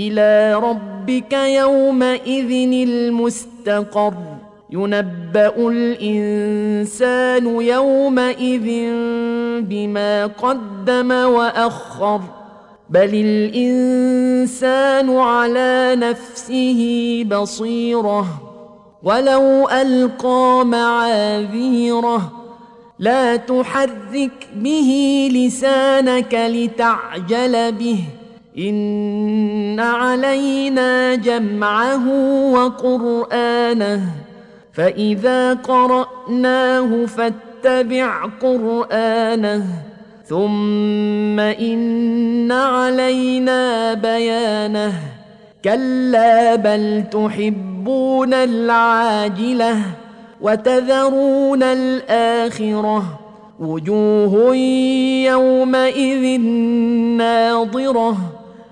إلى ربك يومئذ المستقر. ينبأ الإنسان يومئذ بما قدم وأخر. بل الإنسان على نفسه بصيرة. ولو ألقى معاذيره لا تحرك به لسانك لتعجل به. إن علينا جمعه وقرآنه فإذا قرأناه فاتبع قرآنه ثم إن علينا بيانه. كلا بل تحبون العاجلة وتذرون الآخرة. وجوه يومئذ ناظرة.